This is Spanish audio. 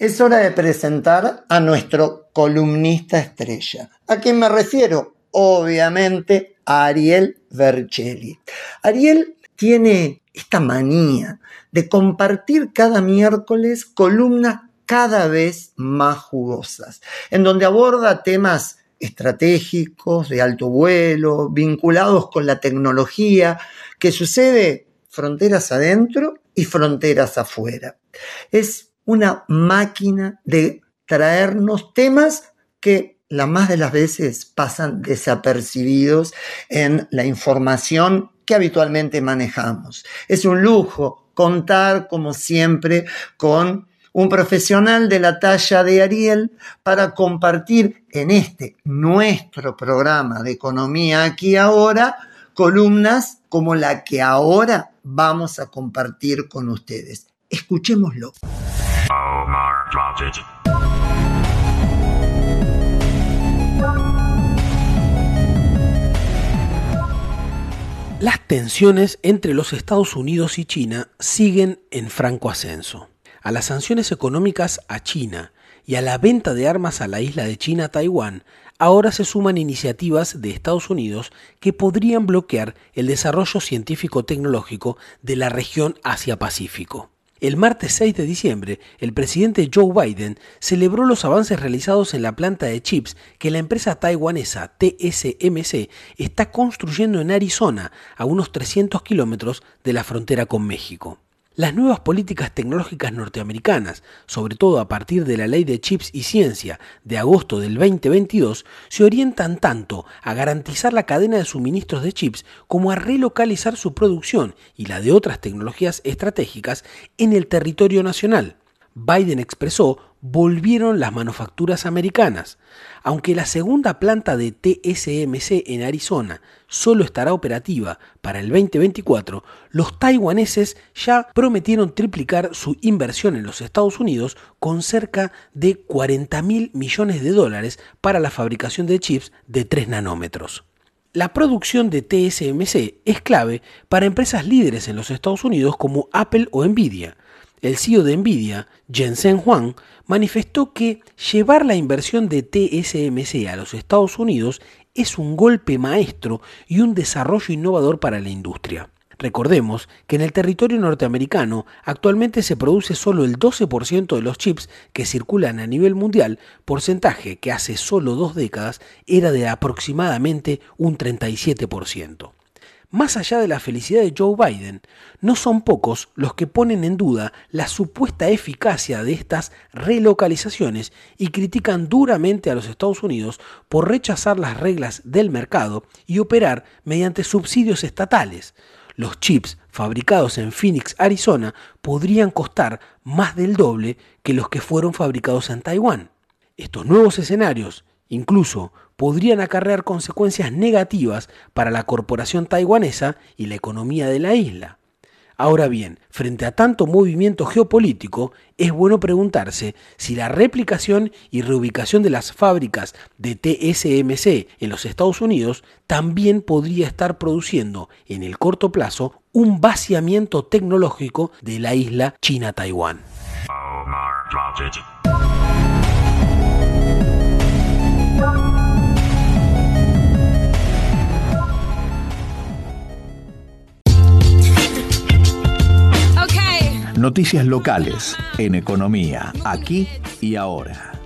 es hora de presentar a nuestro columnista estrella. ¿A quién me refiero? Obviamente a Ariel Vercelli. Ariel tiene esta manía de compartir cada miércoles columnas cada vez más jugosas, en donde aborda temas estratégicos, de alto vuelo, vinculados con la tecnología, que sucede fronteras adentro y fronteras afuera. Es una máquina de traernos temas que la más de las veces pasan desapercibidos en la información que habitualmente manejamos. Es un lujo contar, como siempre, con un profesional de la talla de Ariel para compartir en este nuestro programa de economía aquí ahora columnas como la que ahora vamos a compartir con ustedes. Escuchémoslo. Las tensiones entre los Estados Unidos y China siguen en franco ascenso. A las sanciones económicas a China y a la venta de armas a la isla de China Taiwán, ahora se suman iniciativas de Estados Unidos que podrían bloquear el desarrollo científico-tecnológico de la región Asia-Pacífico. El martes 6 de diciembre, el presidente Joe Biden celebró los avances realizados en la planta de chips que la empresa taiwanesa TSMC está construyendo en Arizona, a unos 300 kilómetros de la frontera con México. Las nuevas políticas tecnológicas norteamericanas, sobre todo a partir de la Ley de Chips y Ciencia de agosto del 2022, se orientan tanto a garantizar la cadena de suministros de chips como a relocalizar su producción y la de otras tecnologías estratégicas en el territorio nacional. Biden expresó volvieron las manufacturas americanas. Aunque la segunda planta de TSMC en Arizona solo estará operativa para el 2024, los taiwaneses ya prometieron triplicar su inversión en los Estados Unidos con cerca de 40 mil millones de dólares para la fabricación de chips de 3 nanómetros. La producción de TSMC es clave para empresas líderes en los Estados Unidos como Apple o Nvidia. El CEO de Nvidia, Jensen Huang, manifestó que llevar la inversión de TSMC a los Estados Unidos es un golpe maestro y un desarrollo innovador para la industria. Recordemos que en el territorio norteamericano actualmente se produce solo el 12% de los chips que circulan a nivel mundial, porcentaje que hace solo dos décadas era de aproximadamente un 37%. Más allá de la felicidad de Joe Biden, no son pocos los que ponen en duda la supuesta eficacia de estas relocalizaciones y critican duramente a los Estados Unidos por rechazar las reglas del mercado y operar mediante subsidios estatales. Los chips fabricados en Phoenix, Arizona, podrían costar más del doble que los que fueron fabricados en Taiwán. Estos nuevos escenarios incluso podrían acarrear consecuencias negativas para la corporación taiwanesa y la economía de la isla. Ahora bien, frente a tanto movimiento geopolítico, es bueno preguntarse si la replicación y reubicación de las fábricas de TSMC en los Estados Unidos también podría estar produciendo en el corto plazo un vaciamiento tecnológico de la isla China-Taiwán. Noticias locales en economía, aquí y ahora.